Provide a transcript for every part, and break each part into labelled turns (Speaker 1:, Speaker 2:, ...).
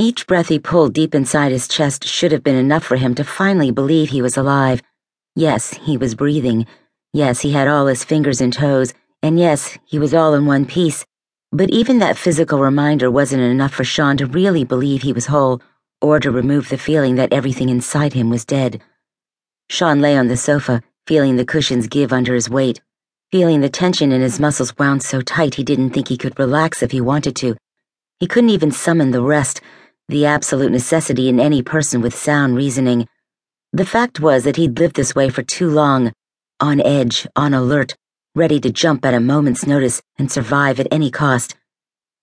Speaker 1: Each breath he pulled deep inside his chest should have been enough for him to finally believe he was alive. Yes, he was breathing. Yes, he had all his fingers and toes. And yes, he was all in one piece. But even that physical reminder wasn't enough for Sean to really believe he was whole, or to remove the feeling that everything inside him was dead. Sean lay on the sofa, feeling the cushions give under his weight, feeling the tension in his muscles wound so tight he didn't think he could relax if he wanted to. He couldn't even summon the rest the absolute necessity in any person with sound reasoning. The fact was that he'd lived this way for too long, on edge, on alert, ready to jump at a moment's notice and survive at any cost.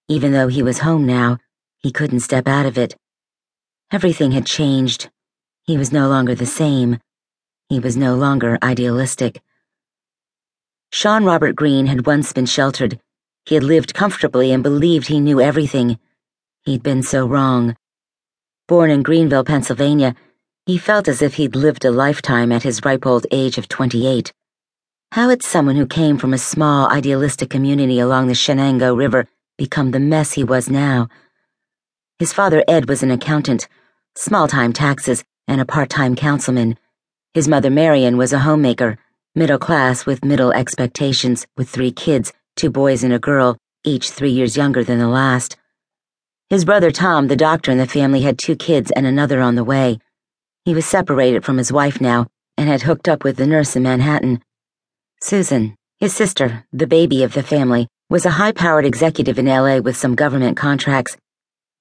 Speaker 1: Even though he was home now, he couldn't step out of it. Everything had changed. He was no longer the same. He was no longer idealistic. Sean Robert Green had once been sheltered. He had lived comfortably and believed he knew everything. He'd been so wrong. Born in Greenville, Pennsylvania, he felt as if he'd lived a lifetime at his ripe old age of 28. How had someone who came from a small, idealistic community along the Shenango River become the mess he was now? His father, Ed, was an accountant, small time taxes, and a part time councilman. His mother, Marion, was a homemaker, middle class with middle expectations, with three kids, two boys and a girl, each three years younger than the last. His brother Tom, the doctor in the family, had two kids and another on the way. He was separated from his wife now and had hooked up with the nurse in Manhattan. Susan, his sister, the baby of the family, was a high powered executive in LA with some government contracts.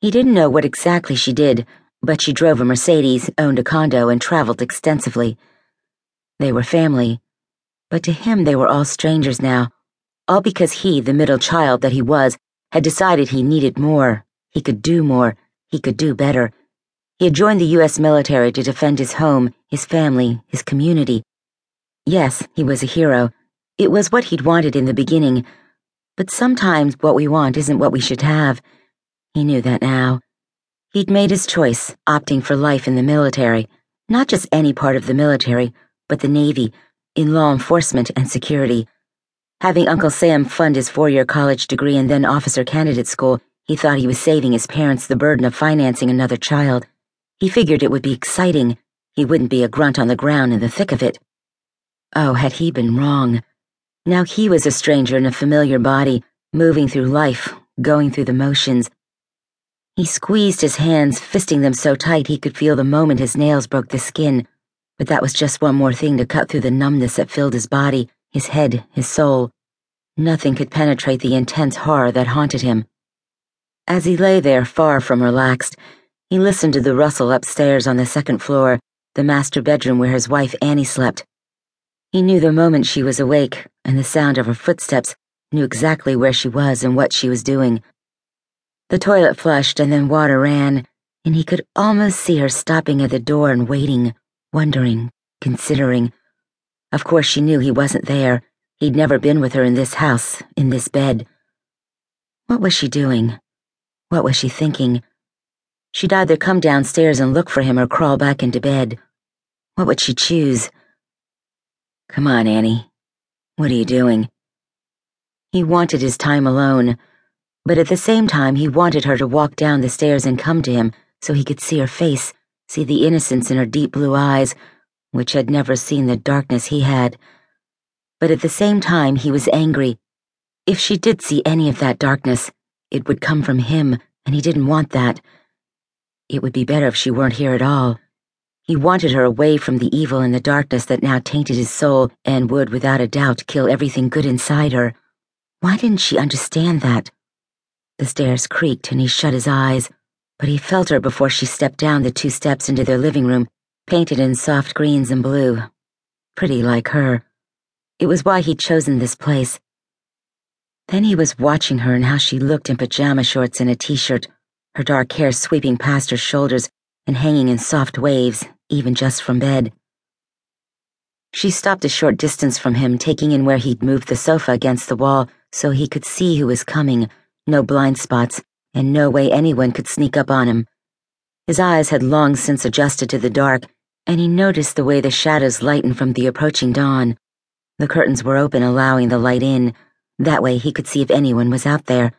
Speaker 1: He didn't know what exactly she did, but she drove a Mercedes, owned a condo, and traveled extensively. They were family, but to him they were all strangers now, all because he, the middle child that he was, had decided he needed more. He could do more. He could do better. He had joined the U.S. military to defend his home, his family, his community. Yes, he was a hero. It was what he'd wanted in the beginning. But sometimes what we want isn't what we should have. He knew that now. He'd made his choice, opting for life in the military. Not just any part of the military, but the Navy, in law enforcement and security. Having Uncle Sam fund his four year college degree and then officer candidate school, he thought he was saving his parents the burden of financing another child. He figured it would be exciting. He wouldn't be a grunt on the ground in the thick of it. Oh, had he been wrong? Now he was a stranger in a familiar body, moving through life, going through the motions. He squeezed his hands, fisting them so tight he could feel the moment his nails broke the skin. But that was just one more thing to cut through the numbness that filled his body, his head, his soul. Nothing could penetrate the intense horror that haunted him. As he lay there, far from relaxed, he listened to the rustle upstairs on the second floor, the master bedroom where his wife Annie slept. He knew the moment she was awake, and the sound of her footsteps, knew exactly where she was and what she was doing. The toilet flushed and then water ran, and he could almost see her stopping at the door and waiting, wondering, considering. Of course, she knew he wasn't there. He'd never been with her in this house, in this bed. What was she doing? What was she thinking? She'd either come downstairs and look for him or crawl back into bed. What would she choose? Come on, Annie. What are you doing? He wanted his time alone, but at the same time, he wanted her to walk down the stairs and come to him so he could see her face, see the innocence in her deep blue eyes, which had never seen the darkness he had. But at the same time, he was angry. If she did see any of that darkness, it would come from him, and he didn't want that. It would be better if she weren't here at all. He wanted her away from the evil and the darkness that now tainted his soul and would, without a doubt, kill everything good inside her. Why didn't she understand that? The stairs creaked and he shut his eyes, but he felt her before she stepped down the two steps into their living room, painted in soft greens and blue. Pretty like her. It was why he'd chosen this place. Then he was watching her and how she looked in pajama shorts and a t shirt, her dark hair sweeping past her shoulders and hanging in soft waves, even just from bed. She stopped a short distance from him, taking in where he'd moved the sofa against the wall so he could see who was coming, no blind spots, and no way anyone could sneak up on him. His eyes had long since adjusted to the dark, and he noticed the way the shadows lightened from the approaching dawn. The curtains were open, allowing the light in that way he could see if anyone was out there.